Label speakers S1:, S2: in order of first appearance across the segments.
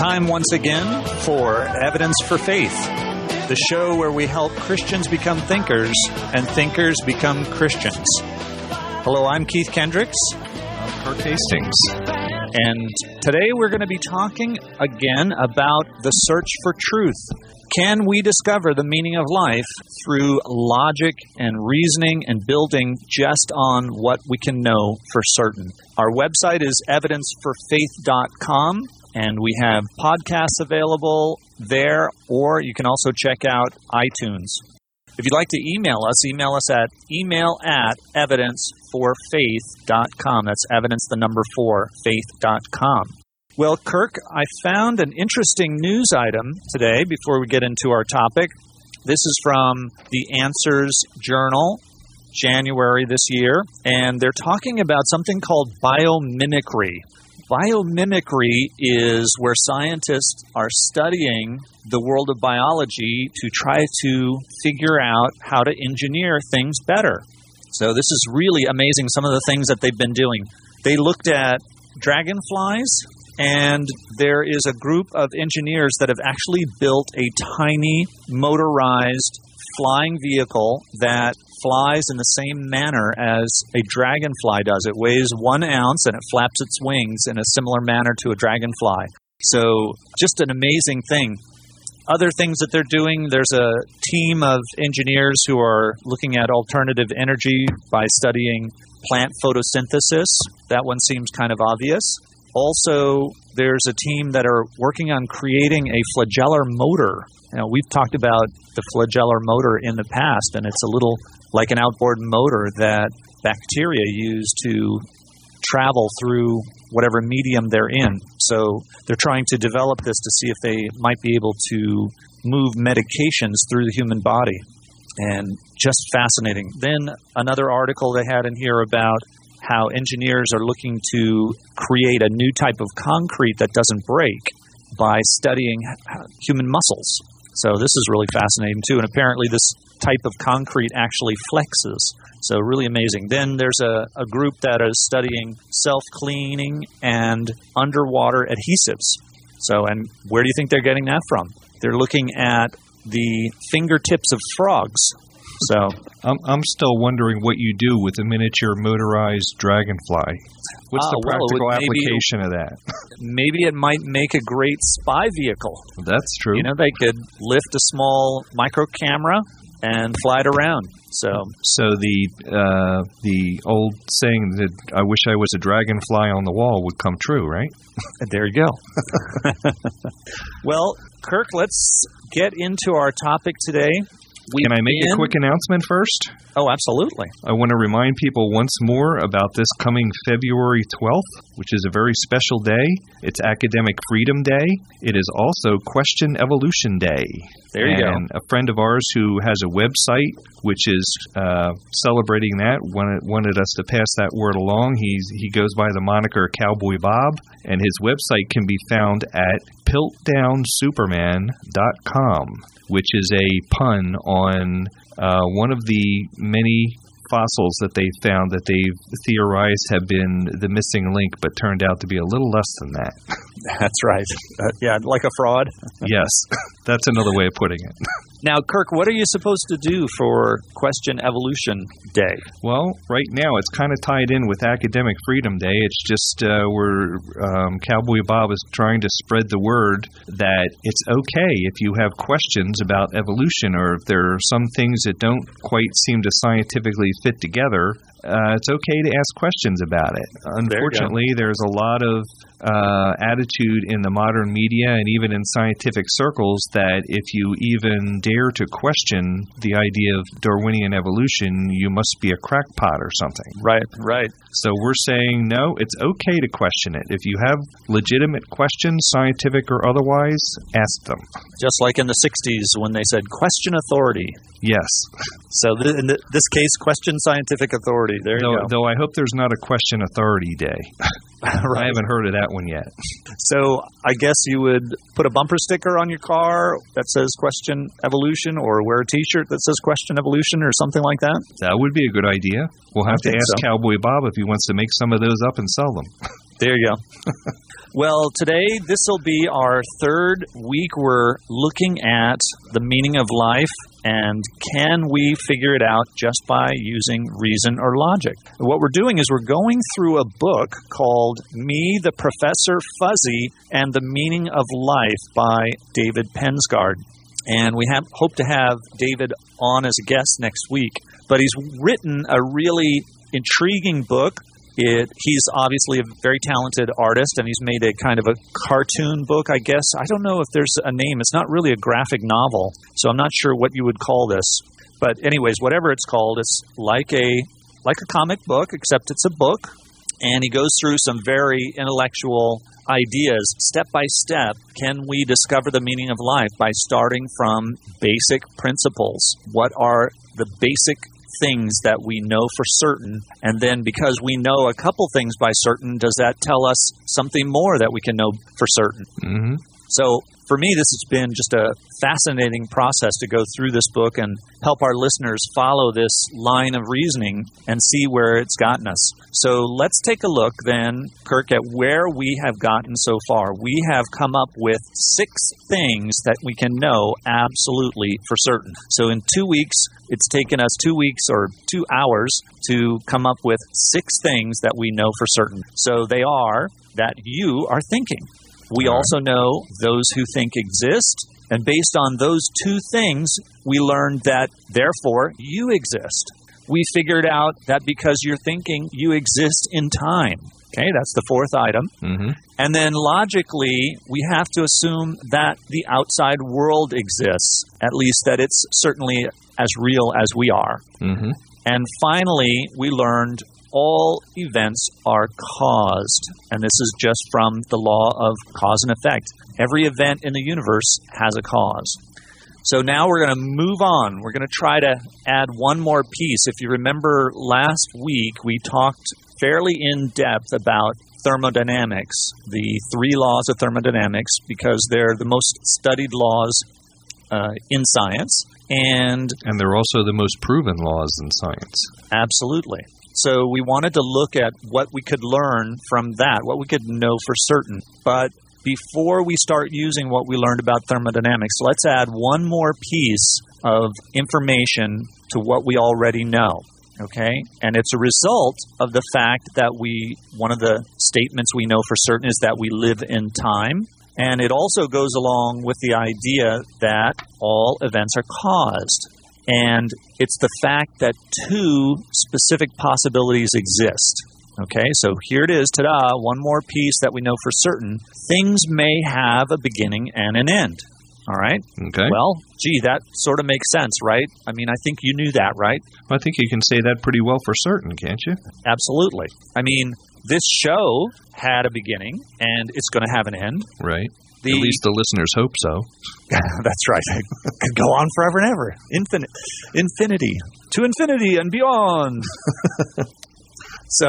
S1: time once again for Evidence for Faith, the show where we help Christians become thinkers and thinkers become Christians. Hello, I'm Keith Kendricks.
S2: I'm Kirk Hastings.
S1: And today we're going to be talking again about the search for truth. Can we discover the meaning of life through logic and reasoning and building just on what we can know for certain? Our website is evidenceforfaith.com and we have podcasts available there, or you can also check out iTunes. If you'd like to email us, email us at email at evidenceforfaith.com. That's evidence, the number four, faith.com. Well, Kirk, I found an interesting news item today before we get into our topic. This is from the Answers Journal, January this year, and they're talking about something called biomimicry. Biomimicry is where scientists are studying the world of biology to try to figure out how to engineer things better. So, this is really amazing, some of the things that they've been doing. They looked at dragonflies, and there is a group of engineers that have actually built a tiny motorized flying vehicle that flies in the same manner as a dragonfly does. It weighs one ounce and it flaps its wings in a similar manner to a dragonfly. So, just an amazing thing. Other things that they're doing, there's a team of engineers who are looking at alternative energy by studying plant photosynthesis. That one seems kind of obvious. Also, there's a team that are working on creating a flagellar motor. Now, we've talked about the flagellar motor in the past, and it's a little like an outboard motor that bacteria use to travel through whatever medium they're in. So they're trying to develop this to see if they might be able to move medications through the human body. And just fascinating. Then another article they had in here about how engineers are looking to create a new type of concrete that doesn't break by studying human muscles. So this is really fascinating too. And apparently, this type of concrete actually flexes. So, really amazing. Then there's a, a group that is studying self cleaning and underwater adhesives. So, and where do you think they're getting that from? They're looking at the fingertips of frogs. So,
S2: I'm, I'm still wondering what you do with a miniature motorized dragonfly. What's
S1: Ah,
S2: the
S1: well,
S2: practical
S1: maybe-
S2: application of that?
S1: maybe it might make a great spy vehicle.
S2: That's true.
S1: You know, they could lift a small micro camera and fly it around. So,
S2: so the uh, the old saying that I wish I was a dragonfly on the wall would come true, right?
S1: there you go. well, Kirk, let's get into our topic today. We've
S2: Can I make a quick announcement first?
S1: Oh, absolutely.
S2: I want to remind people once more about this coming February 12th, which is a very special day. It's Academic Freedom Day. It is also Question Evolution Day.
S1: There you go.
S2: a friend of ours who has a website which is uh, celebrating that wanted, wanted us to pass that word along. He's, he goes by the moniker Cowboy Bob, and his website can be found at piltdownsuperman.com, which is a pun on uh, one of the many fossils that they found that they've theorized have been the missing link, but turned out to be a little less than that.
S1: That's right. Uh, yeah, like a fraud.
S2: yes, that's another way of putting it.
S1: Now, Kirk, what are you supposed to do for Question Evolution Day?
S2: Well, right now it's kind of tied in with Academic Freedom Day. It's just uh, we're um, Cowboy Bob is trying to spread the word that it's okay if you have questions about evolution or if there are some things that don't quite seem to scientifically fit together. uh, it's okay to ask questions about it. Unfortunately, there's a lot of uh, attitude in the modern media and even in scientific circles that if you even dare to question the idea of Darwinian evolution, you must be a crackpot or something.
S1: Right, right.
S2: So we're saying no, it's okay to question it. If you have legitimate questions, scientific or otherwise, ask them.
S1: Just like in the 60s when they said question authority.
S2: Yes.
S1: So th- in th- this case, question scientific authority. There you
S2: Though,
S1: go.
S2: though I hope there's not a question authority day. I haven't heard of that one yet.
S1: So I guess you would put a bumper sticker on your car that says question evolution or wear a t-shirt that says question evolution or something like that.
S2: That would be a good idea. We'll have to ask
S1: so.
S2: Cowboy Bob if he wants to make some of those up and sell them.
S1: There you go. well, today this will be our third week. We're looking at the meaning of life and can we figure it out just by using reason or logic? What we're doing is we're going through a book called Me, the Professor Fuzzy, and the Meaning of Life by David Pensgard. And we have, hope to have David on as a guest next week. But he's written a really intriguing book it, he's obviously a very talented artist, and he's made a kind of a cartoon book, I guess. I don't know if there's a name. It's not really a graphic novel, so I'm not sure what you would call this. But anyways, whatever it's called, it's like a like a comic book, except it's a book, and he goes through some very intellectual ideas, step by step. Can we discover the meaning of life by starting from basic principles? What are the basic things that we know for certain. And then because we know a couple things by certain, does that tell us something more that we can know for certain?
S2: hmm
S1: So for me, this has been just a fascinating process to go through this book and help our listeners follow this line of reasoning and see where it's gotten us. So let's take a look then, Kirk, at where we have gotten so far. We have come up with six things that we can know absolutely for certain. So in two weeks, it's taken us two weeks or two hours to come up with six things that we know for certain. So they are that you are thinking. We also know those who think exist, and based on those two things, we learned that therefore you exist. We figured out that because you're thinking, you exist in time. Okay, that's the fourth item.
S2: hmm
S1: And then logically, we have to assume that the outside world exists, at least that it's certainly as real as we are.
S2: hmm
S1: And finally, we learned all events are caused. And this is just from the law of cause and effect. Every event in the universe has a cause. So now we're going to move on. We're going to try to add one more piece. If you remember last week, we talked fairly in depth about thermodynamics, the three laws of thermodynamics, because they're the most studied laws uh, in science. And
S2: And they're also the most proven laws in science.
S1: Absolutely. So we wanted to look at what we could learn from that, what we could know for certain. But before we start using what we learned about thermodynamics, let's add one more piece of information to what we already know. Okay? And it's a result of the fact that we, one of the statements we know for certain is that we live in time. And it also goes along with the idea that all events are caused. And it's the fact that two specific possibilities exist. Okay, so here it is, ta da, one more piece that we know for certain. Things may have a beginning and an end. All right?
S2: Okay.
S1: Well, gee, that sort of makes sense, right? I mean, I think you knew that, right?
S2: I think you can say that pretty well for certain, can't you?
S1: Absolutely. I mean, this show had a beginning and it's going to have an end.
S2: Right.
S1: The,
S2: At least the listeners hope so.
S1: That's right. It could go on forever and ever. Infinite, infinity, to infinity and beyond. so,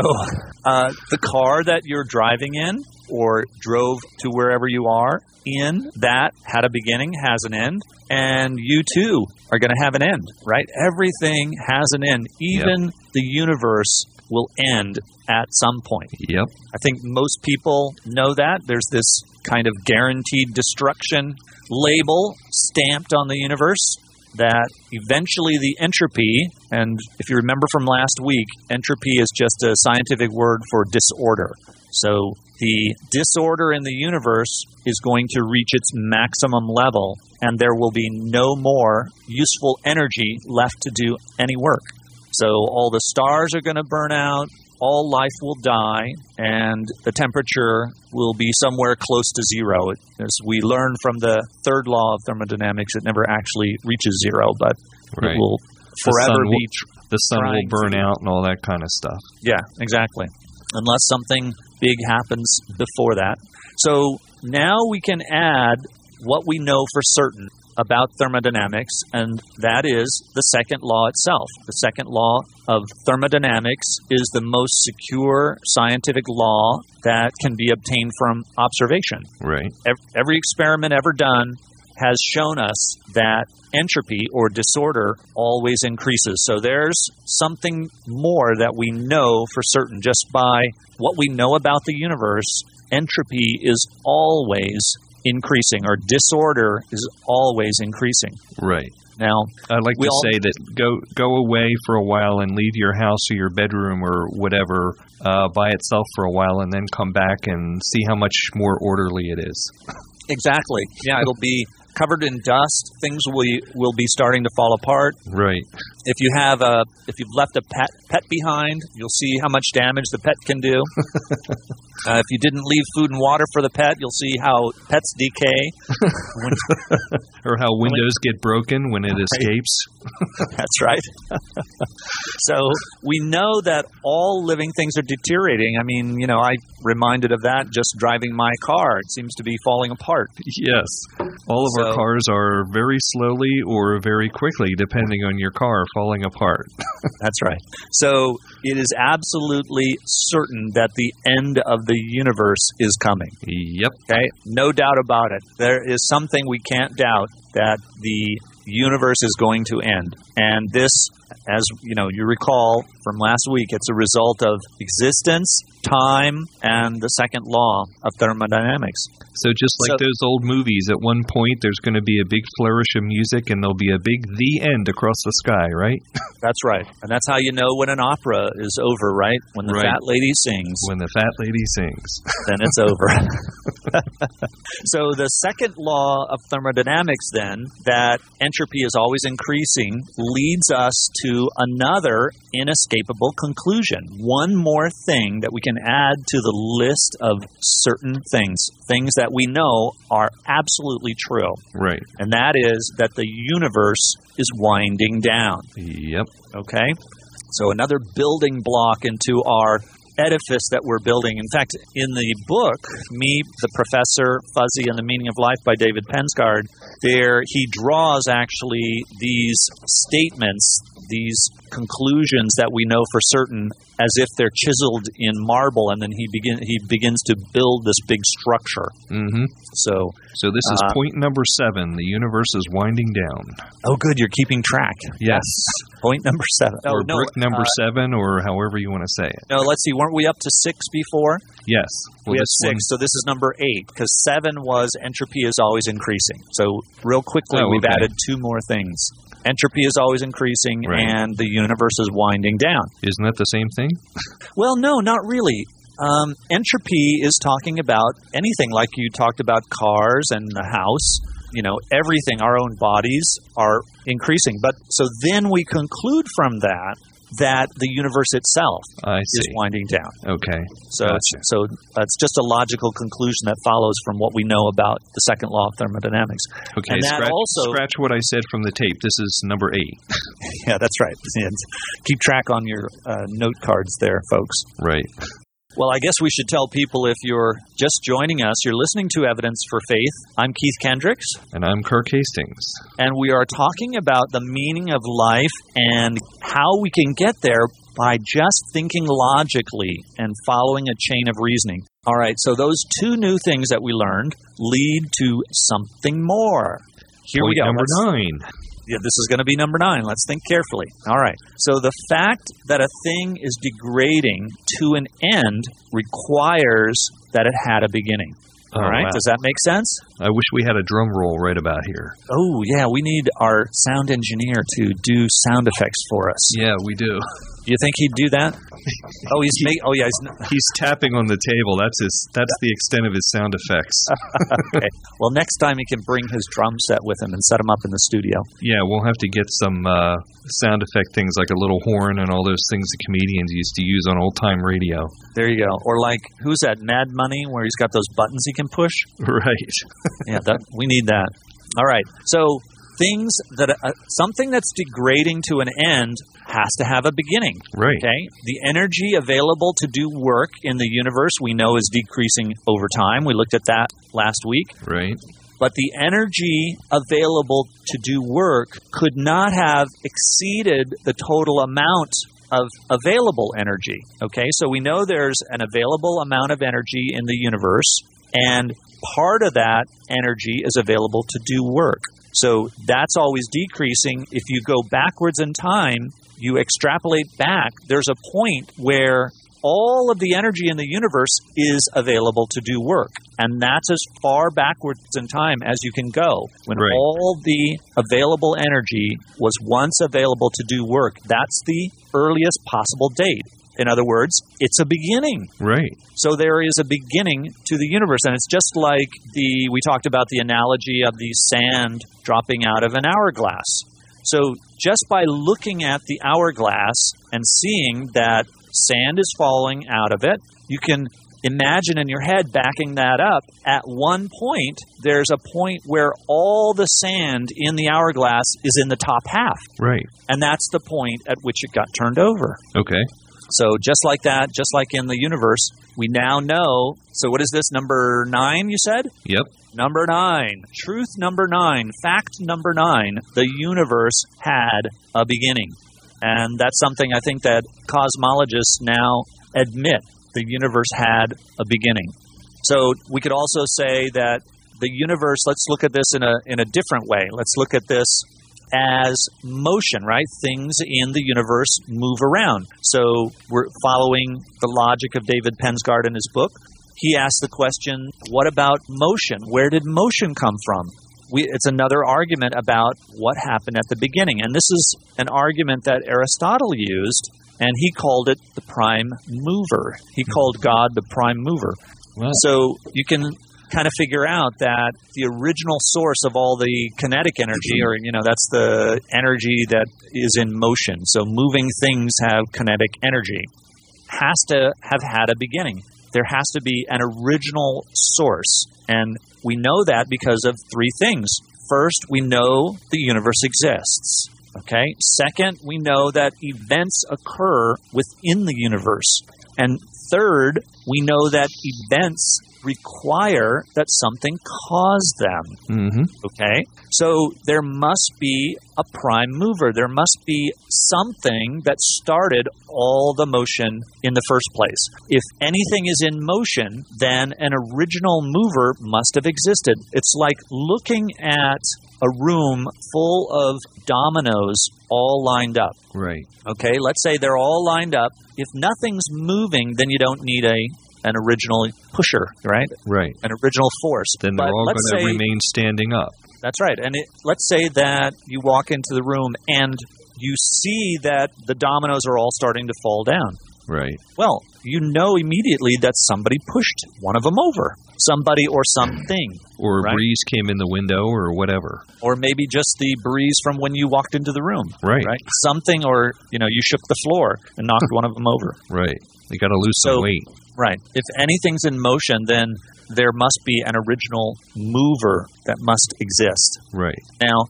S1: uh, the car that you're driving in or drove to wherever you are in, that had a beginning, has an end, and you too are going to have an end, right? Everything has an end. Even the universe will end at some point.
S2: Yep.
S1: I think most people know that. There's this kind of guaranteed destruction label stamped on the universe that eventually the entropy, and if you remember from last week, entropy is just a scientific word for disorder. So the disorder in the universe is going to reach its maximum level, and there will be no more useful energy left to do any work. So all the stars are going to burn out, all life will die, and the temperature will be somewhere close to zero. As we learn from the third law of thermodynamics, it never actually reaches zero, but
S2: Right.
S1: it will
S2: The
S1: forever
S2: sun will-
S1: be. Tr-
S2: The sun will burn out and all that kind of stuff.
S1: yeah, exactly. Unless something big happens before that. So now we can add what we know for certain about thermodynamics, and that is the second law itself. The second law of thermodynamics is the most secure scientific law that can be obtained from observation.
S2: Right.
S1: Ev- Every experiment ever done has shown us that entropy or disorder always increases. So there's something more that we know for certain just by what we know about the universe. Entropy is always increasing, or disorder is always increasing.
S2: Right.
S1: Now,
S2: I'd like to
S1: all-
S2: say that go go away for a while and leave your house or your bedroom or whatever uh, by itself for a while, and then come back and see how much more orderly it is.
S1: exactly. Yeah, it'll be covered in dust. Things will will be starting to fall apart.
S2: Right.
S1: If you have a if you've left a pet pet behind, you'll see how much damage the pet can do. uh, if you didn't leave food and water for the pet, you'll see how pets decay. When-
S2: Or how windows get broken when it escapes.
S1: that's right. so we know that all living things are deteriorating. I mean, you know, I reminded of that just driving my car. It seems to be falling apart.
S2: Yes. All of our cars are very slowly or very quickly, depending on your car, falling apart.
S1: That's right. So it is absolutely certain that the end of the universe is coming.
S2: Yep.
S1: Okay, no doubt about it. There is something we can't doubt that the universe is going to end. And this, as you know, you recall from last week, it's a result of existence, time, and the second law of thermodynamics.
S2: So just like
S1: So-
S2: those old movies, at one point there's going to be a big flourish of music, and there'll be a big "the end" across the sky, right?
S1: That's right. And that's how you know when an opera is over, right? When the
S2: Right.
S1: fat lady sings,
S2: When the fat lady sings.
S1: then it's over. so the second law of thermodynamics then that entropy is always increasing leads us to another inescapable conclusion. One more thing that we can add to the list of certain things, things that we know are absolutely true.
S2: Right.
S1: And that is that the universe is winding down.
S2: Yep.
S1: Okay? So another building block into our edifice that we're building. In fact, in the book, Me, the Professor, Fuzzy, and the Meaning of Life by David Pensgard, there he draws actually these statements, these conclusions that we know for certain as if they're chiseled in marble and then he begin he begins to build this big structure.
S2: hmm
S1: So
S2: So this is
S1: Uh,
S2: point number seven. The universe is winding down.
S1: oh good, you're keeping track.
S2: Yes.
S1: Point number seven. Oh,
S2: or
S1: no,
S2: brick number
S1: uh,
S2: seven, or however you want to say it.
S1: no, let's see. Weren't we up to six before?
S2: Yes. Well,
S1: we
S2: have
S1: six,
S2: one-
S1: so this is number eight because seven was entropy is always increasing. So real quickly,
S2: Oh,
S1: we've added two more things. Entropy is always increasing,
S2: Right.
S1: and the universe is winding down.
S2: Isn't that the same thing?
S1: Well, no, not really. Um, entropy is talking about anything like you talked about cars and the house. You know, everything. Our own bodies are increasing, but so then we conclude from that that the universe itself is winding down.
S2: Okay.
S1: So,
S2: Gotcha.
S1: so that's just a logical conclusion that follows from what we know about the second law of thermodynamics.
S2: Okay.
S1: And that
S2: scratch,
S1: also-
S2: scratch what I said from the tape. This is number eight.
S1: Yeah, that's right. Keep track on your uh, note cards there, folks.
S2: Right.
S1: Well, I guess we should tell people if you're just joining us, you're listening to Evidence for Faith. I'm Keith Kendricks,
S2: And I'm Kirk Hastings.
S1: and we are talking about the meaning of life and how we can get there by just thinking logically and following a chain of reasoning. All right, so those two new things that we learned lead to something more. Here we go.
S2: Number
S1: Let's-
S2: nine.
S1: Yeah, this is going to be number nine. Let's think carefully. All right. So the fact that a thing is degrading to an end requires that it had a beginning. Oh, All right,
S2: wow.
S1: does that make sense?
S2: I wish we had a drum roll right about here.
S1: Oh, yeah, we need our sound engineer to do sound effects for us.
S2: Yeah, we do.
S1: You think he'd do that? Oh, he's make. Oh, yeah, he's. Not,
S2: He's tapping on the table. That's his. That's the extent of his sound effects.
S1: okay. Well, next time he can bring his drum set with him and set him up in the studio.
S2: Yeah, we'll have to get some uh, sound effect things like a little horn and all those things the comedians used to use on old time radio.
S1: There you go. Or like, who's that? Mad Money, where he's got those buttons he can push.
S2: Right.
S1: yeah, that, we need that. All right. So things that uh, something that's degrading to an end has to have a beginning.
S2: Right.
S1: Okay. The energy available to do work in the universe we know is decreasing over time. We looked at that last week.
S2: Right.
S1: But the energy available to do work could not have exceeded the total amount of available energy. Okay, so we know there's an available amount of energy in the universe, and part of that energy is available to do work. So that's always decreasing. If you go backwards in time, you extrapolate back, there's a point where all of the energy in the universe is available to do work. And that's as far backwards in time as you can go. When
S2: Right.
S1: all the available energy was once available to do work, that's the earliest possible date. In other words, it's a beginning.
S2: Right.
S1: So there is a beginning to the universe, and it's just like the we talked about the analogy of the sand dropping out of an hourglass. So just by looking at the hourglass and seeing that sand is falling out of it, you can imagine in your head backing that up. At one point, there's a point where all the sand in the hourglass is in the top half,
S2: Right.
S1: and that's the point at which it got turned over.
S2: Okay.
S1: So just like that, just like in the universe, we now know. So what is this number nine? You said
S2: Yep.
S1: number nine, truth number nine, fact number nine. The universe had a beginning, and that's something I think that cosmologists now admit. The universe had a beginning. So we could also say that the universe. Let's look at this in a in a different way. Let's look at this as motion, right? Things in the universe move around. So we're following the logic of David Pensgard in his book. He asked the question, what about motion? Where did motion come from? We, it's another argument about what happened at the beginning. And this is an argument that Aristotle used, and he called it the prime mover. He called God the prime mover. So you can kind of figure out that the original source of all the kinetic energy, mm-hmm. or, you know, that's the energy that is in motion. So moving things have kinetic energy, has to have had a beginning. There has to be an original source. And we know that because of three things. First, we know the universe exists. Okay. Second, we know that events occur within the universe. And third, we know that events require that something caused them.
S2: mm-hmm.
S1: Okay? So there must be a prime mover. There must be something that started all the motion in the first place. If anything is in motion, then an original mover must have existed. It's like looking at a room full of dominoes all lined up.
S2: Right.
S1: Okay, let's say they're all lined up. If nothing's moving, then you don't need a an original pusher, right?
S2: Right.
S1: An original force.
S2: Then they're
S1: But
S2: all going to remain standing up.
S1: That's right. And it, let's say that you walk into the room and you see that the dominoes are all starting to fall down.
S2: Right.
S1: Well, you know immediately that somebody pushed one of them over. Somebody or something.
S2: Or a
S1: Right.
S2: breeze came in the window or whatever.
S1: Or maybe just the breeze from when you walked into the room.
S2: Right.
S1: Right? Something, or, you know, you shook the floor and knocked one of them over.
S2: Right. You got to lose
S1: So-
S2: some weight.
S1: Right. If anything's in motion, then there must be an original mover that must exist.
S2: Right.
S1: Now,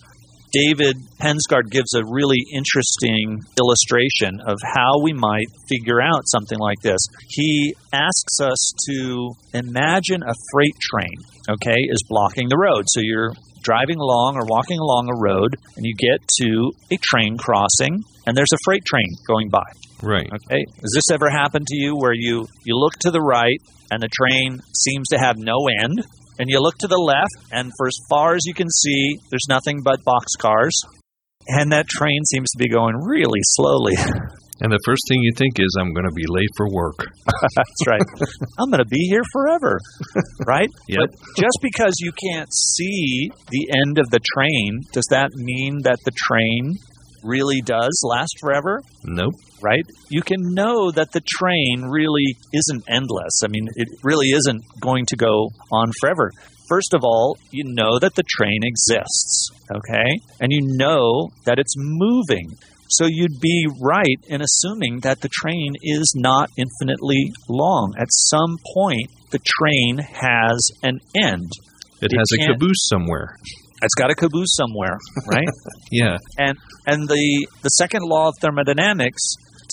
S1: David Pensgard gives a really interesting illustration of how we might figure out something like this. He asks us to imagine a freight train, okay, is blocking the road. So you're driving along or walking along a road and you get to a train crossing and there's a freight train going by.
S2: Right.
S1: Okay. Has this ever happened to you where you, you look to the right and the train seems to have no end? And you look to the left, and for as far as you can see, there's nothing but boxcars. And that train seems to be going really slowly.
S2: And the first thing you think is, I'm going to be late for work.
S1: That's right. I'm going to be here forever, right?
S2: Yep.
S1: But just because you can't see the end of the train, does that mean that the train really does last forever?
S2: Nope.
S1: Right? You can know that the train really isn't endless. I mean, it really isn't going to go on forever. First of all, you know that the train exists, okay? And you know that it's moving. So you'd be right in assuming that the train is not infinitely long. At some point, the train has an end.
S2: It,
S1: It
S2: has a caboose somewhere.
S1: It's got a caboose somewhere, right?
S2: Yeah.
S1: and and the the second law of thermodynamics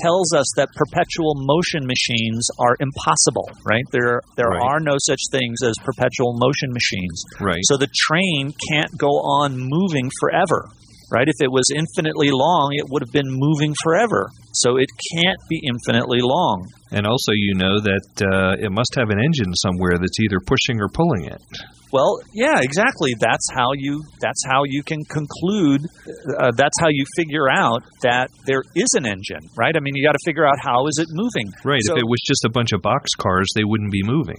S1: tells us that perpetual motion machines are impossible, right? There there
S2: Right.
S1: are no such things as perpetual motion machines.
S2: Right.
S1: So the train can't go on moving forever, right? If it was infinitely long, it would have been moving forever. So it can't be infinitely long.
S2: And also, you know that uh, it must have an engine somewhere that's either pushing or pulling it.
S1: Well, yeah, exactly. That's how you that's how you can conclude uh, that's how you figure out that there is an engine, right? I mean, you got to figure out how is it moving.
S2: Right.
S1: So-
S2: if it was just a bunch of box cars, they wouldn't be moving.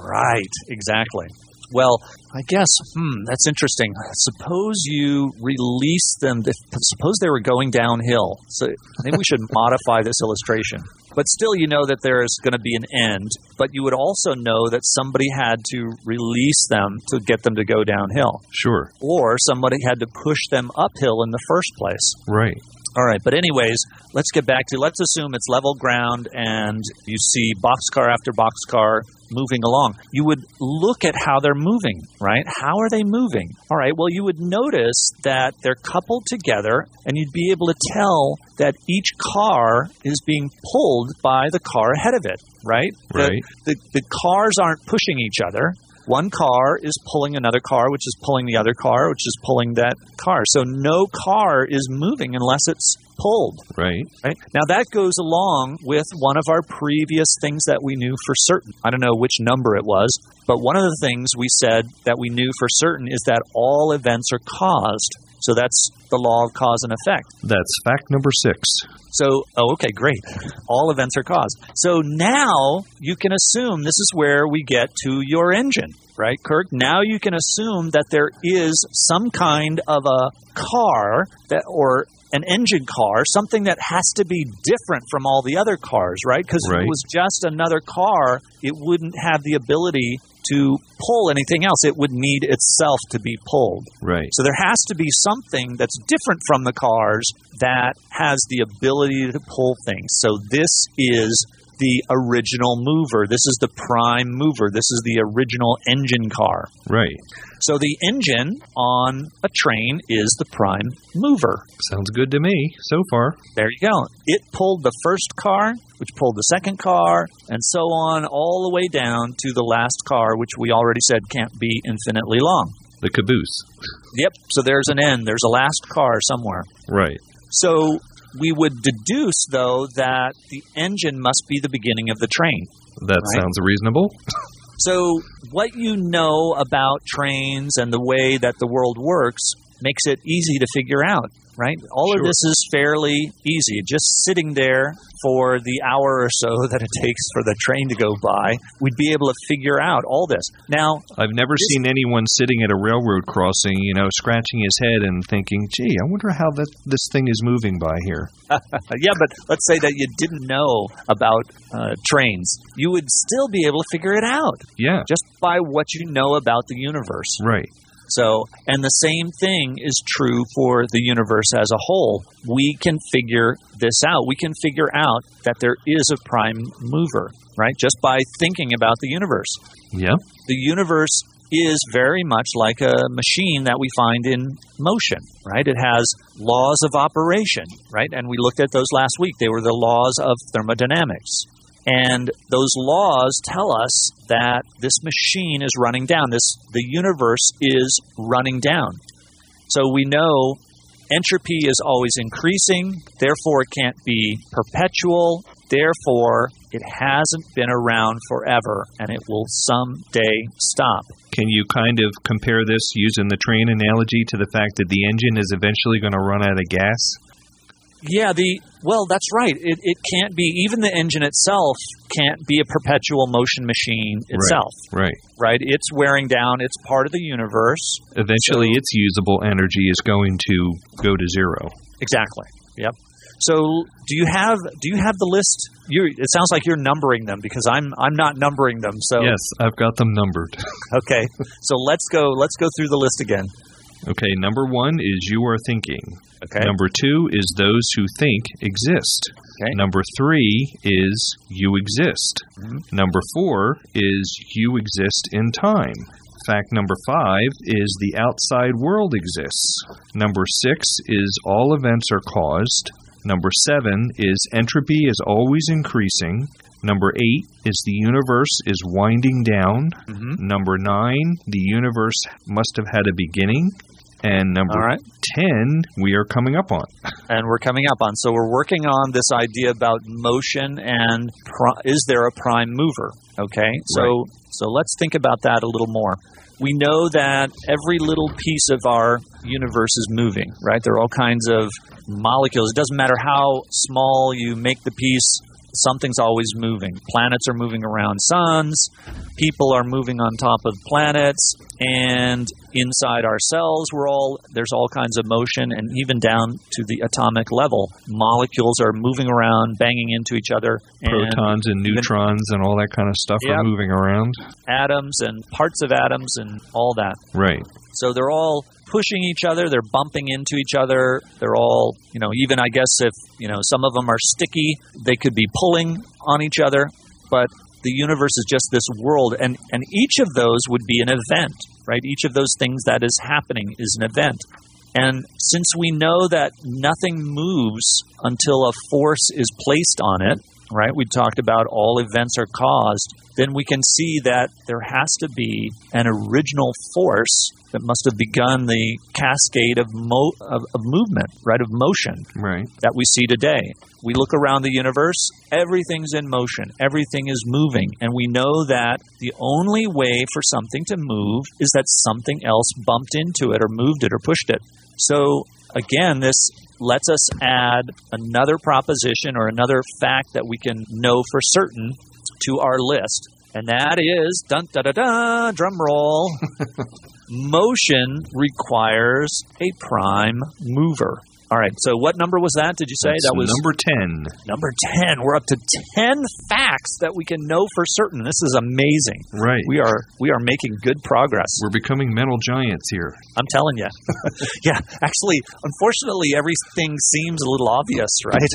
S1: Right, exactly. Well, I guess, hmm, that's interesting. Suppose you release them, if, suppose they were going downhill. So maybe we should modify this illustration. But still, you know that there is going to be an end, but you would also know that somebody had to release them to get them to go downhill,
S2: Sure.
S1: or somebody had to push them uphill in the first place.
S2: Right.
S1: All right, but anyways, let's get back to let's assume it's level ground and you see boxcar after boxcar moving along. You would look at how they're moving, right? How are they moving? All right, well, you would notice that they're coupled together and you'd be able to tell that each car is being pulled by the car ahead of it, right? The-
S2: Right.
S1: the, the cars aren't pushing each other. One car is pulling another car, which is pulling the other car, which is pulling that car. So no car is moving unless it's pulled.
S2: Right.
S1: Right? Now that goes along with one of our previous things that we knew for certain. I don't know which number it was, but one of the things we said that we knew for certain is that all events are caused. So that's the law of cause and effect.
S2: That's fact number six.
S1: So, oh, okay, great. All events are caused. So now you can assume this is where we get to your engine, right, Kirk? Now you can assume that there is some kind of a car that, or an engine car, something that has to be different from all the other cars, right? Because if it was just another car, it wouldn't have the ability to pull anything else. It would need itself to be pulled.
S2: Right.
S1: So there has to be something that's different from the cars that has the ability to pull things. So this is the original mover. This is the prime mover. This is the original engine car.
S2: Right.
S1: So the engine on a train is the prime mover.
S2: Sounds good to me so far.
S1: There you go. It pulled the first car, which pulled the second car, and so on, all the way down to the last car, which we already said can't be infinitely long.
S2: The caboose.
S1: Yep. So there's an end. There's a last car somewhere.
S2: Right.
S1: So we would deduce, though, that the engine must be the beginning of the train.
S2: That
S1: Right.
S2: sounds reasonable.
S1: So, what you know about trains and the way that the world works makes it easy to figure out, right? All of this is fairly easy. Just sitting there for the hour or so that it takes for the train to go by, we'd be able to figure out all this. Now,
S2: I've never
S1: This-
S2: seen anyone sitting at a railroad crossing, you know, scratching his head and thinking, "Gee, I wonder how that this thing is moving by here."
S1: Yeah, but let's say that you didn't know about uh, trains. You would still be able to figure it out
S2: Yeah.
S1: just by what you know about the universe.
S2: Right.
S1: So, and the same thing is true for the universe as a whole. We can figure this out. We can figure out that there is a prime mover, right? Just by thinking about the universe.
S2: Yeah.
S1: The universe is very much like a machine that we find in motion, right? It has laws of operation, right? And we looked at those last week. They were the laws of thermodynamics. And those laws tell us that this machine is running down. This the universe is running down. So we know entropy is always increasing, therefore it can't be perpetual, therefore it hasn't been around forever and it will someday stop.
S2: Can you kind of compare this using the train analogy to the fact that the engine is eventually going to run out of gas?
S1: Yeah, the well, that's right. It, it can't be even the engine itself can't be a perpetual motion machine itself,
S2: Right.
S1: right? It's wearing down. It's part of the universe.
S2: Eventually,
S1: So-
S2: its usable energy is going to go to zero.
S1: Exactly. Yep. So, do you have do you have the list? You it sounds like you're numbering them because I'm I'm not numbering them. So
S2: Yes, I've got them numbered.
S1: okay. So let's go let's go through the list again.
S2: Okay, number one is you are thinking.
S1: Okay.
S2: Number two is those who think exist.
S1: Okay.
S2: Number three is you exist.
S1: Mhm.
S2: Number four is you exist in time. Fact number five is the outside world exists. Number six is all events are caused. Number seven is entropy is always increasing. Number eight is the universe is winding down.
S1: Mhm.
S2: Number nine, the universe must have had a beginning. And number
S1: right.
S2: 10, we are coming up on.
S1: and we're coming up on. So we're working on this idea about motion and pri- is there a prime mover? Okay, so
S2: Right.
S1: so let's think about that a little more. We know that every little piece of our universe is moving, right? There are all kinds of molecules. It doesn't matter how small you make the piece. Something's always moving. Planets are moving around suns. People are moving on top of planets, and inside ourselves, we're all there's all kinds of motion, and even down to the atomic level, molecules are moving around, banging into each other, and
S2: Protons and neutrons and all that kind of stuff
S1: Yep.
S2: are moving around.
S1: atoms and parts of atoms and all that.
S2: Right.
S1: So they're all pushing each other, they're bumping into each other. They're all, you know, even I guess if, you know, some of them are sticky, they could be pulling on each other, but the universe is just this world and and each of those would be an event, right? Each of those things that is happening is an event. And since we know that nothing moves until a force is placed on it, right? We talked about all events are caused, then we can see that there has to be an original force that must have begun the cascade of, mo- of, of movement, right? Of motion
S2: Right.
S1: that we see today. We look around the universe, everything's in motion, everything is moving, and we know that the only way for something to move is that something else bumped into it or moved it or pushed it. So, again, this lets us add another proposition or another fact that we can know for certain to our list. And that is dun da da da drum roll. Motion requires a prime mover. All right. So what number was that? Did you say
S2: That's
S1: that was
S2: number 10.
S1: number 10? We're up to 10 facts that we can know for certain. This is amazing.
S2: Right.
S1: We are we are making good progress.
S2: We're becoming mental giants here.
S1: I'm telling you. yeah, actually, unfortunately everything seems a little obvious, right?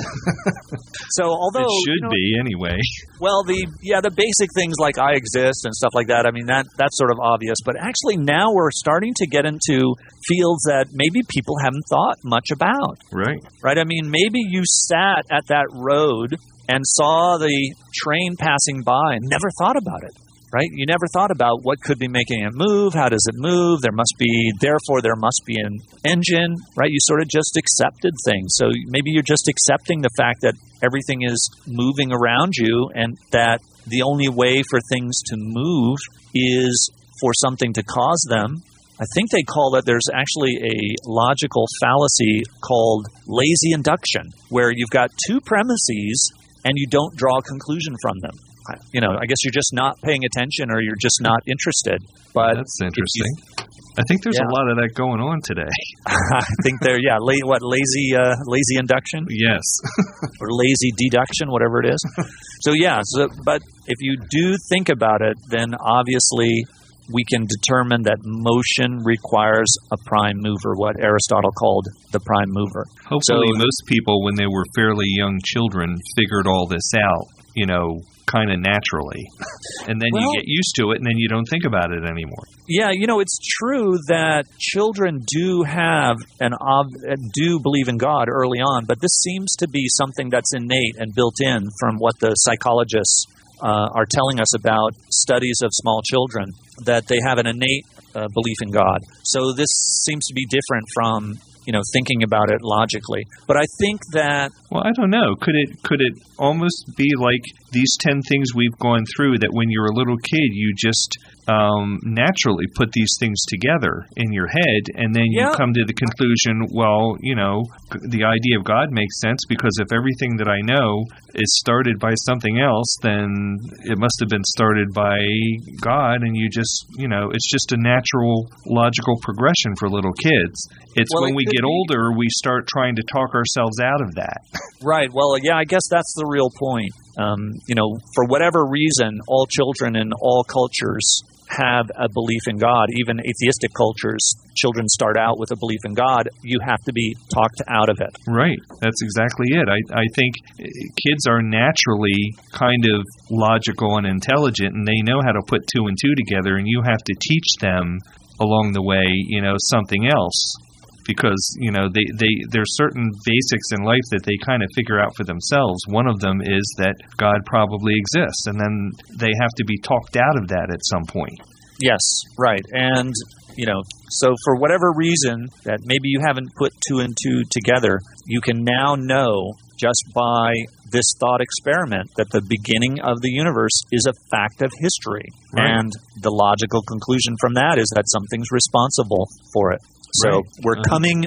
S1: so although
S2: it
S1: you
S2: should
S1: know,
S2: be anyway.
S1: well, the yeah, the basic things like I exist and stuff like that. I mean, that that's sort of obvious. But actually, now we're starting to get into fields that maybe people haven't thought much about.
S2: Right.
S1: Right? I mean, maybe you sat at that road and saw the train passing by and never thought about it. Right? You never thought about what could be making it move. How does it move? There must be, therefore, there must be an engine. Right? You sort of just accepted things. So maybe you're just accepting the fact that everything is moving around you and that the only way for things to move is for something to cause them. I think they call that there's actually a logical fallacy called lazy induction, where you've got two premises and you don't draw a conclusion from them. You know, I guess you're just not paying attention or you're just not interested. But
S2: That's
S1: you-
S2: interesting. I think there's
S1: Yeah.
S2: a lot of that going on today.
S1: I think they're yeah, la- what lazy uh, lazy induction
S2: Yes.
S1: or lazy deduction, whatever it is. so yeah, so, but if you do think about it, then obviously we can determine that motion requires a prime mover, what Aristotle called the prime mover.
S2: Hopefully,
S1: So-
S2: most people, when they were fairly young children, figured all this out, you know, kind of naturally. And then
S1: Well-
S2: you get used to it, and then you don't think about it anymore.
S1: Yeah, you know, it's true that children do have an ob- do believe in God early on, but this seems to be something that's innate and built in from what the psychologists uh, are telling us about studies of small children that they have an innate uh, belief in God. So this seems to be different from you know, thinking about it logically. But I think that
S2: Well, I don't know. Could it could it almost be like these ten things we've gone through that when you're a little kid you just um, naturally put these things together in your head, and then you
S1: Yeah.
S2: come to the conclusion, well, you know, the idea of God makes sense because if everything that I know is started by something else, then it must have been started by God, and you just, you know, it's just a natural logical progression for little kids. It's
S1: Well,
S2: when
S1: it
S2: we get
S1: be-
S2: older we start trying to talk ourselves out of that.
S1: Right. Well, yeah, I guess that's the real point. Um, you know, for whatever reason, all children in all cultures have a belief in God. Even atheistic cultures, children start out with a belief in God. You have to be talked out of it.
S2: Right. That's exactly it. I, I think kids are naturally kind of logical and intelligent, and they know how to put two and two together, and you have to teach them along the way, you know, something else. Because, you know, they, they there's certain basics in life that they kind of figure out for themselves. One of them is that God probably exists, and then they have to be talked out of that at some point.
S1: Yes, right. And, you know, so for whatever reason that maybe you haven't put two and two together, you can now know just by this thought experiment that the beginning of the universe is a fact of history.
S2: Right.
S1: And the logical conclusion from that is that something's responsible for it. So
S2: Right.
S1: we're
S2: Uh.
S1: coming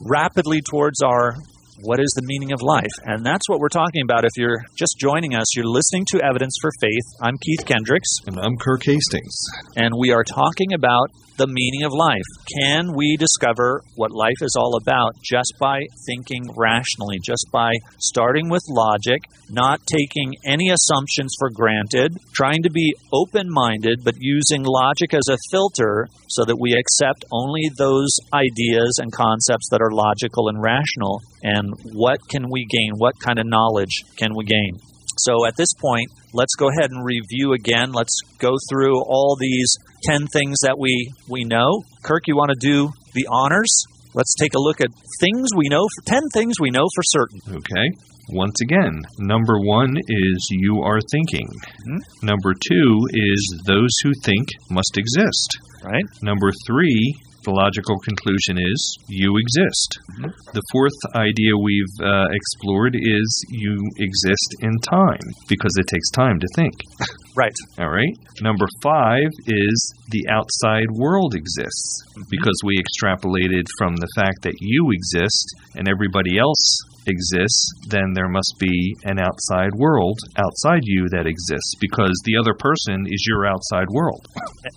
S1: rapidly towards our what is the meaning of life? And that's what we're talking about. If you're just joining us, you're listening to Evidence for Faith. I'm Keith Kendricks.
S3: And I'm Kirk Hastings.
S1: and we are talking about the meaning of life. Can we discover what life is all about just by thinking rationally, just by starting with logic, not taking any assumptions for granted, trying to be open minded, but using logic as a filter so that we accept only those ideas and concepts that are logical and rational? And what can we gain? What kind of knowledge can we gain? So at this point, let's go ahead and review again. Let's go through all these 10 things that we, we know. Kirk, you want to do the honors? Let's take a look at things we know, for 10 things we know for certain.
S2: Okay. Once again, number one is you are thinking.
S1: Mhm.
S2: Number two is those who think must exist.
S1: Right?
S2: Number three, the logical conclusion is you exist.
S1: Mhm.
S2: The fourth idea we've uh, explored is you exist in time because it takes time to think.
S1: Right.
S2: All right. Number five is the outside world exists because we extrapolated from the fact that you exist and everybody else exists, then there must be an outside world outside you that exists because the other person is your outside world.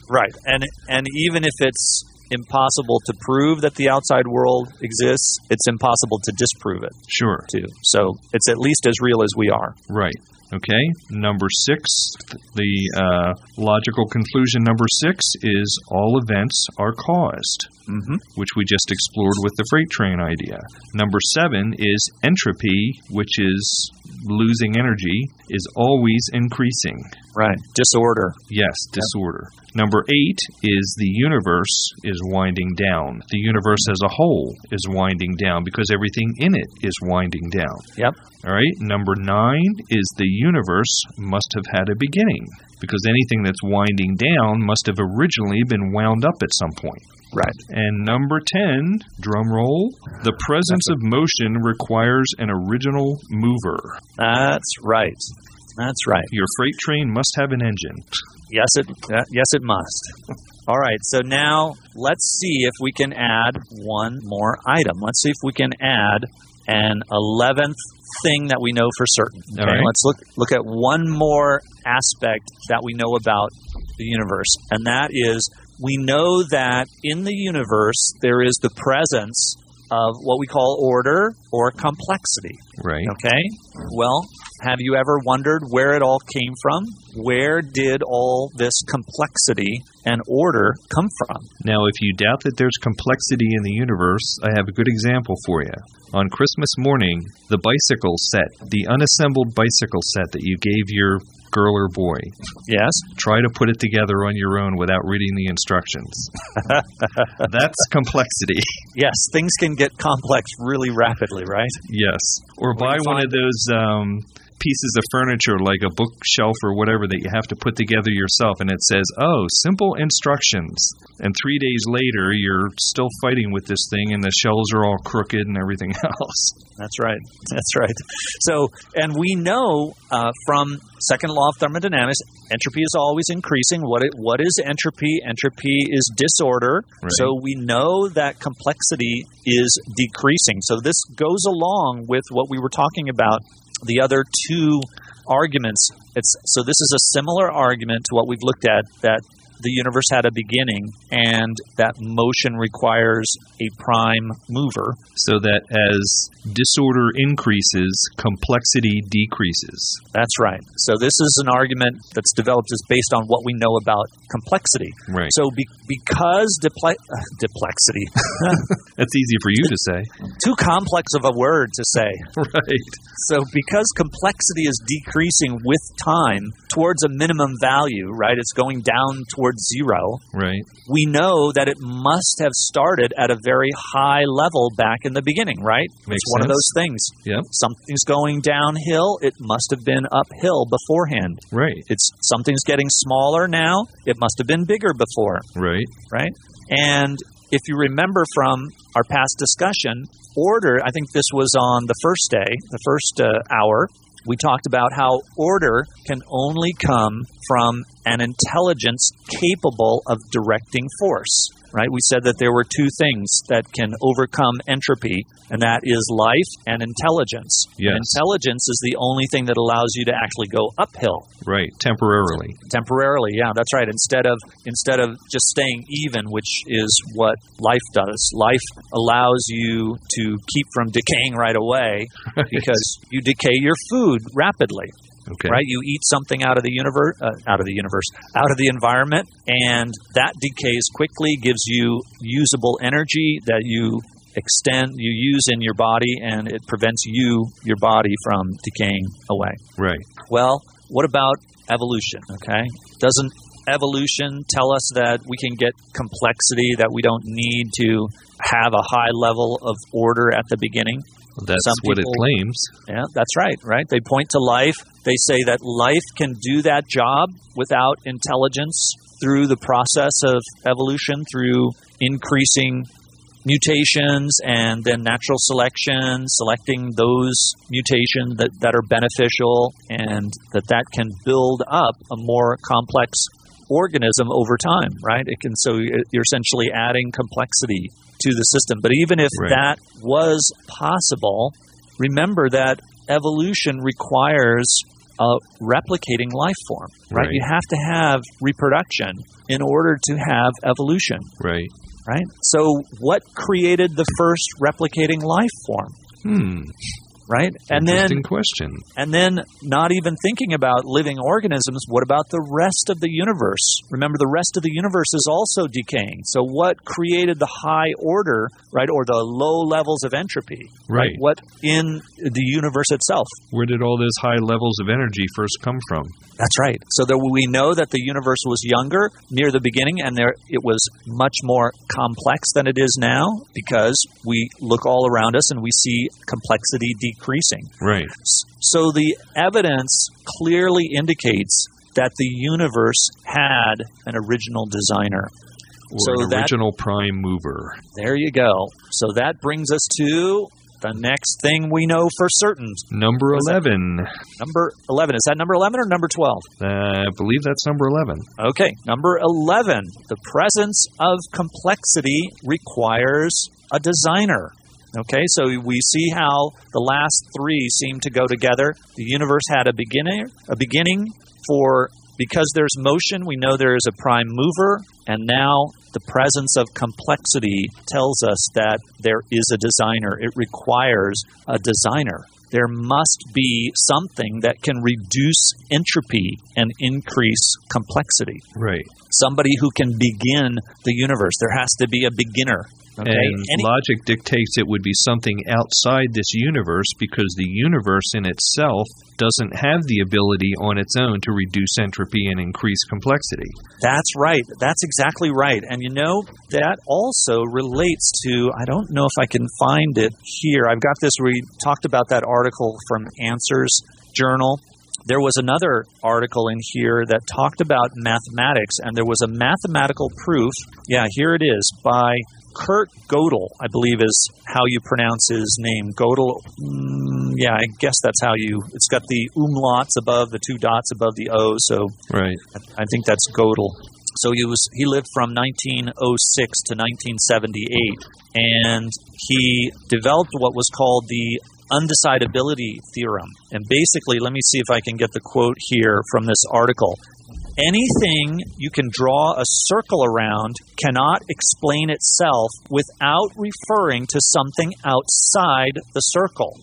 S1: Right. And, and even if it's impossible to prove that the outside world exists, it's impossible to disprove it,
S2: Sure.
S1: too. So it's at least as real as we are.
S2: Right. Okay. Number six, the uh, logical conclusion number six is all events are caused.
S1: Mm-hmm.
S2: which we just explored with the freight train idea. Number seven is entropy, which is losing energy, is always increasing.
S1: Right. Disorder.
S2: Yes, disorder. Number eight is the universe is winding down. The universe as a whole is winding down because everything in it is winding down.
S1: Yep.
S2: All right. Number nine is the universe must have had a beginning because anything that's winding down must have originally been wound up at some point.
S1: Right.
S2: And number 10, drum roll, the presence of motion requires an original mover.
S1: That's right. That's right.
S2: Your freight train must have an engine.
S1: Yes, it uh, yes it must. All right. So now let's see if we can add one more item. Let's see if we can add an eleventh thing that we know for certain.
S2: All right.
S1: Let's look look at one more aspect that we know about the universe, and that is we know that in the universe there is the presence of what we call order or complexity.
S2: Right.
S1: Okay. Well, have you ever wondered where it all came from? Where did all this complexity and order come from?
S2: Now, if you doubt that there's complexity in the universe, I have a good example for you. On Christmas morning, the bicycle set, the unassembled bicycle set that you gave your girl or boy,
S1: Yes.
S2: try to put it together on your own without reading the instructions. That's complexity.
S1: Yes, things can get complex really rapidly, right?
S2: Yes. Or buy one of those um, pieces of furniture like a bookshelf or whatever that you have to put together yourself, and it says, "Oh, simple instructions." And three days later, you're still fighting with this thing, and the shelves are all crooked and everything else.
S1: That's right. That's right. So, and we know uh, from second law of thermodynamics, entropy is always increasing. What it, what is entropy? Entropy is disorder.
S2: Right.
S1: So we know that complexity is decreasing. So this goes along with what we were talking about the other two arguments. It's so this is a similar argument to what we've looked at that the universe had a beginning and that motion requires a prime mover.
S2: So that as disorder increases, complexity decreases.
S1: That's right. So this is an argument that's developed is based on what we know about complexity.
S2: Right.
S1: So be, because diple- uh, diplexity,
S2: That's easy for you to say.
S1: too complex of a word to say.
S2: right.
S1: So because complexity is decreasing with time towards a minimum value, right? It's going down towards zero.
S2: Right.
S1: We know that it must have started at a very high level back in the beginning, right?
S2: Makes
S1: it's one of those things.
S2: Yep.
S1: Something's going downhill, it must have been uphill beforehand.
S2: Right.
S1: It's something's getting smaller now, it must have been bigger before,
S2: Right.
S1: right? And if you remember from our past discussion, order, I think this was on the first day, the first uh, hour, we talked about how order can only come from an intelligence capable of directing force. Right? We said that there were two things that can overcome entropy, and that is life and intelligence.
S2: Yes.
S1: Intelligence is the only thing that allows you to actually go uphill
S2: Right. Temporarily.
S1: temporarily yeah that's right instead of instead of just staying even which is what life does life allows you to keep from decaying right away because you decay your food rapidly
S2: Okay.
S1: right you eat something out of the universe uh, out of the universe out of the environment and that decays quickly gives you usable energy that you extend you use in your body and it prevents you your body from decaying away
S2: Right.
S1: well, what about evolution? Okay. Doesn't evolution tell us that we can get complexity, that we don't need to have a high level of order at the beginning?
S2: That's
S1: Some
S2: what it claims.
S1: Yeah, that's right, right? They point to life. They say that life can do that job without intelligence through the process of evolution, through increasing mutations and then natural selection, selecting those mutations that, that are beneficial, and that that can build up a more complex organism over time, right? It can so you're essentially adding complexity to the system. But even if
S2: Right.
S1: that was possible, remember that evolution requires a replicating life form, right?
S2: Right.
S1: You have to have reproduction in order to have evolution,
S2: Right.
S1: right? So, what created the first replicating life form,
S2: Hmm.
S1: Right? And then
S2: Interesting question.
S1: and then not even thinking about living organisms, what about the rest of the universe? Remember, the rest of the universe is also decaying. So, what created the high order, right, or the low levels of entropy?
S2: Right.
S1: What in the universe itself?
S2: Where did all those high levels of energy first come from?
S1: That's right. So there, we know that the universe was younger near the beginning, and there it was much more complex than it is now because we look all around us and we see complexity decreasing.
S2: Right.
S1: So the evidence clearly indicates that the universe had an original designer.
S2: Or
S1: So
S2: an
S1: that-
S2: original prime mover.
S1: There you go. So that brings us to the next thing we know for certain.
S2: Number
S1: What's that?
S2: 11.
S1: Number 11. Is that number 11 or number 12?
S2: Uh, I believe that's number 11.
S1: Okay, number 11. The presence of complexity requires a designer. Okay, so we see how the last three seem to go together. The universe had a beginning, a beginning for because there's motion, we know there is a prime mover, and now the presence of complexity tells us that there is a designer. It requires a designer. There must be something that can reduce entropy and increase complexity.
S2: Right.
S1: Somebody who can begin the universe. There has to be a beginner. Okay?
S2: And
S1: Any-
S2: logic dictates it would be something outside this universe because the universe in itself doesn't have the ability on its own to reduce entropy and increase complexity.
S1: That's right. That's exactly right. And you know, that also relates to, I don't know if I can find it here. I've got this, we talked about that article from Answers journal. There was another article in here that talked about mathematics, and there was a mathematical proof. Yeah, here it is by Kurt Gödel, I believe is how you pronounce his name. Gödel, mm, yeah, I guess that's how you. It's got the umlauts above the two dots above the O, so
S2: Right.
S1: I think that's Gödel. So he was he lived from 1906 to 1978, and he developed what was called the undecidability theorem. And basically, let me see if I can get the quote here from this article. Anything you can draw a circle around cannot explain itself without referring to something outside the circle.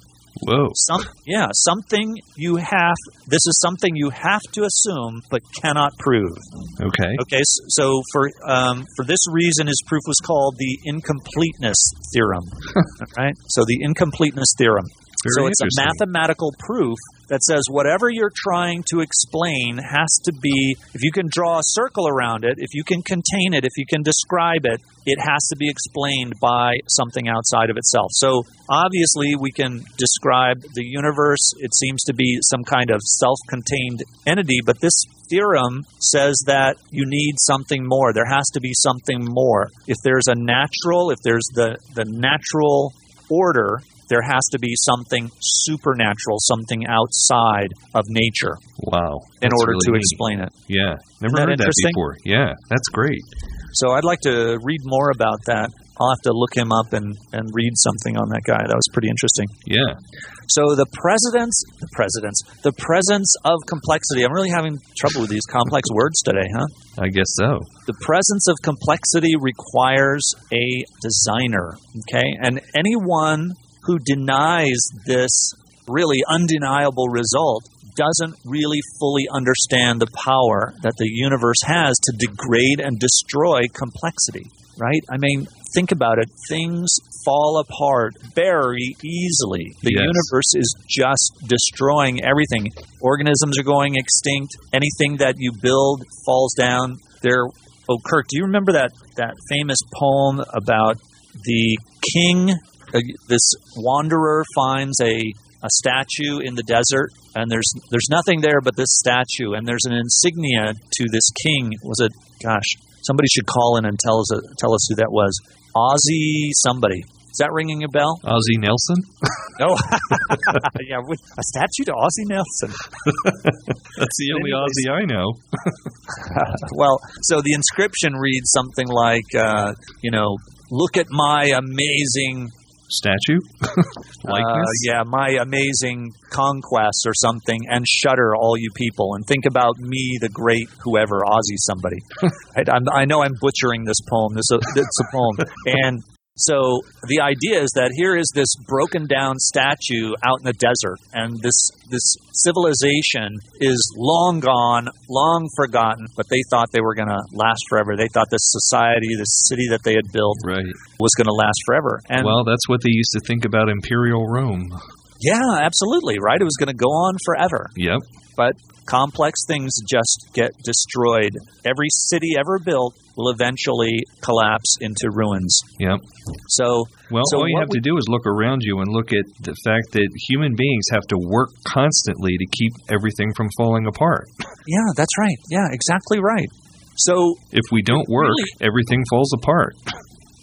S2: Whoa.
S1: Some, yeah, something you have. This is something you have to assume but cannot prove.
S2: Okay.
S1: Okay, so for um, for this reason, his proof was called the incompleteness theorem. right. So the incompleteness theorem. So it's a mathematical proof that says whatever you're trying to explain has to be. If you can draw a circle around it, if you can contain it, if you can describe it, it has to be explained by something outside of itself. So obviously, we can describe the universe. It seems to be some kind of self-contained entity, but this theorem says that you need something more. There has to be something more. If there's a natural, if there's the, the natural order, there has to be something supernatural, something outside of nature
S2: Wow.
S1: in order
S2: really
S1: to
S2: neat.
S1: explain it.
S2: Yeah. Never
S1: that
S2: heard that
S1: interesting?
S2: before. Yeah. That's great.
S1: So I'd like to read more about that. I'll have to look him up and, and read something on that guy. That was pretty interesting.
S2: Yeah.
S1: So the president's the president's the presence of complexity. I'm really having trouble with these complex words today, huh?
S2: I guess so.
S1: The presence of complexity requires a designer, okay? And anyone who denies this really undeniable result doesn't really fully understand the power that the universe has to degrade and destroy complexity, right? I mean, think about it. Things fall apart very easily. The
S2: Yes.
S1: universe is just destroying everything. Organisms are going extinct. Anything that you build falls down. There Oh, Kirk, do you remember that, that famous poem about the king? Uh, this wanderer finds a, a statue in the desert, and there's there's nothing there but this statue, and there's an insignia to this king. Was it? Gosh, somebody should call in and tell us tell us who that was. Ozzy somebody. Is that ringing a bell?
S2: Ozzie Nelson?
S1: No. yeah, with a statue to Ozzie Nelson.
S2: That's the only
S1: Anyways.
S2: Ozzie I know.
S1: well, so the inscription reads something like, uh, you know, look at my amazing,
S2: Statue?
S1: uh,
S2: Likeness?
S1: yeah, my amazing conquests or something, and shudder all you people, and think about me, the great whoever, Ozzy somebody. I'm, I know I'm butchering this poem. This it's a poem, and so the idea is that here is this broken down statue out in the desert, and this this civilization is long gone, long forgotten. But they thought they were going to last forever. They thought this society, this city that they had built,
S2: Right.
S1: was going to last forever. And
S2: well, that's what they used to think about Imperial Rome.
S1: yeah, absolutely right. It was going to go on forever.
S2: Yep.
S1: But complex things just get destroyed. Every city ever built will eventually collapse into ruins.
S2: Yep.
S1: So
S2: Well,
S1: So
S2: all you have
S1: we-
S2: to do is look around you and look at the fact that human beings have to work constantly to keep everything from falling apart.
S1: Yeah, that's right. Yeah, exactly right. So,
S2: If we don't work,
S1: Really?
S2: everything falls apart.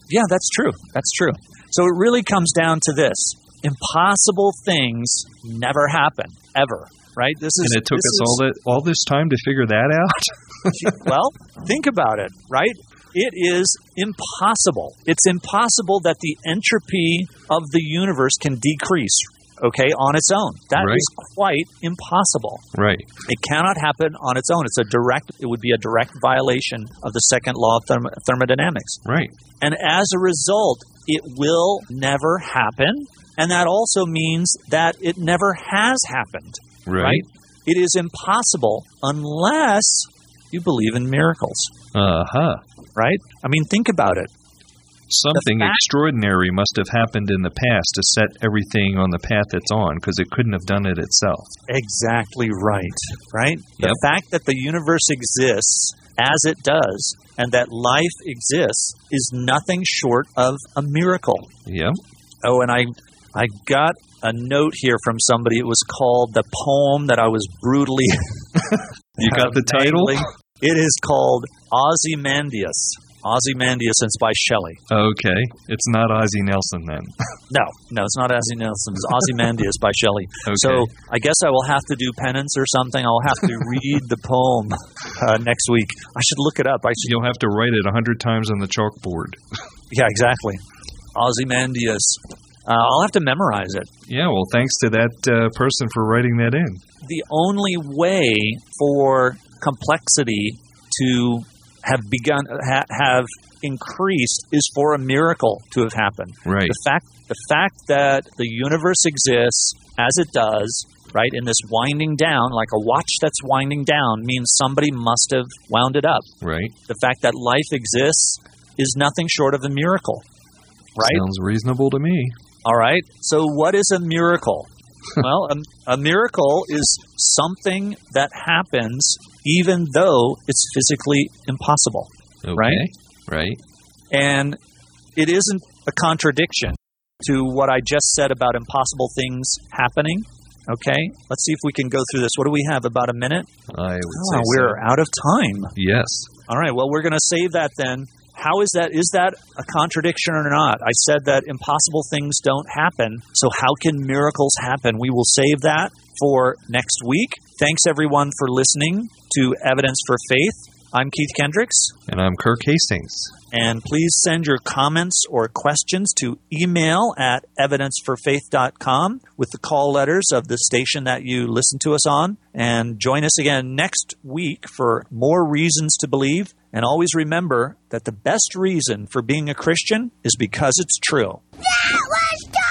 S1: yeah, that's true. That's true. So it really comes down to this. Impossible things never happen ever, right? This is
S2: And it took us
S1: is-
S2: all that all this time to figure that out.
S1: well, think about it, right? It is impossible. It's impossible that the entropy of the universe can decrease, okay, on its own. That is
S2: Right.
S1: quite impossible.
S2: right.
S1: It cannot happen on its own. It's a direct it would be a direct violation of the second law of therm- thermodynamics.
S2: Right.
S1: And as a result, it will never happen, and that also means that it never has happened
S2: Right.
S1: right? It is impossible unless you believe in miracles,
S2: Uh huh.
S1: right? I mean, think about it.
S2: Something
S1: fact-
S2: extraordinary must have happened in the past to set everything on the path it's on because it couldn't have done it itself.
S1: Exactly right, right?
S2: Yep.
S1: The fact that the universe exists as it does and that life exists is nothing short of a miracle.
S2: Yep.
S1: Oh, and I I got a note here from somebody. It was called the poem that I was brutally.
S2: You got the title?
S1: It is called Ozymandias. Ozymandias, and it's by Shelley.
S2: Okay, it's not Ozzie Nelson then.
S1: No, no, it's not Ozzie Nelson. It's Ozymandias by Shelley.
S2: Okay.
S1: So I guess I will have to do penance or something. I'll have to read the poem uh, next week. I should look it up. I should.
S2: You'll have to write it a hundred times on the chalkboard.
S1: Yeah, exactly. Ozymandias. Uh, I'll have to memorize it.
S2: Yeah, well, thanks to that uh, person for writing that in.
S1: the only way for complexity to have begun ha, have increased is for a miracle to have happened.
S2: Right.
S1: The fact the fact that the universe exists as it does, right, in this winding down, like a watch that's winding down, means somebody must have wound it up.
S2: Right.
S1: The fact that life exists is nothing short of a miracle. Right?
S2: Sounds reasonable to me.
S1: All right. So, what is a miracle? well, a, a miracle is something that happens even though it's physically impossible.
S2: Okay.
S1: Right?
S2: Right.
S1: And it isn't a contradiction to what I just said about impossible things happening. Okay. Let's see if we can go through this. What do we have? About a minute?
S2: I would
S1: Oh,
S2: say
S1: we're
S2: so.
S1: out of time.
S2: Yes.
S1: All right. Well, we're going to save that then. How is that? Is that a contradiction or not? I said that impossible things don't happen. So, how can miracles happen? We will save that for next week. Thanks, everyone, for listening to Evidence for Faith. I'm Keith Kendricks.
S2: And I'm Kirk Hastings.
S1: And please send your comments or questions to email at evidenceforfaith.com with the call letters of the station that you listen to us on. And join us again next week for more reasons to believe. And always remember that the best reason for being a Christian is because it's true.
S3: That was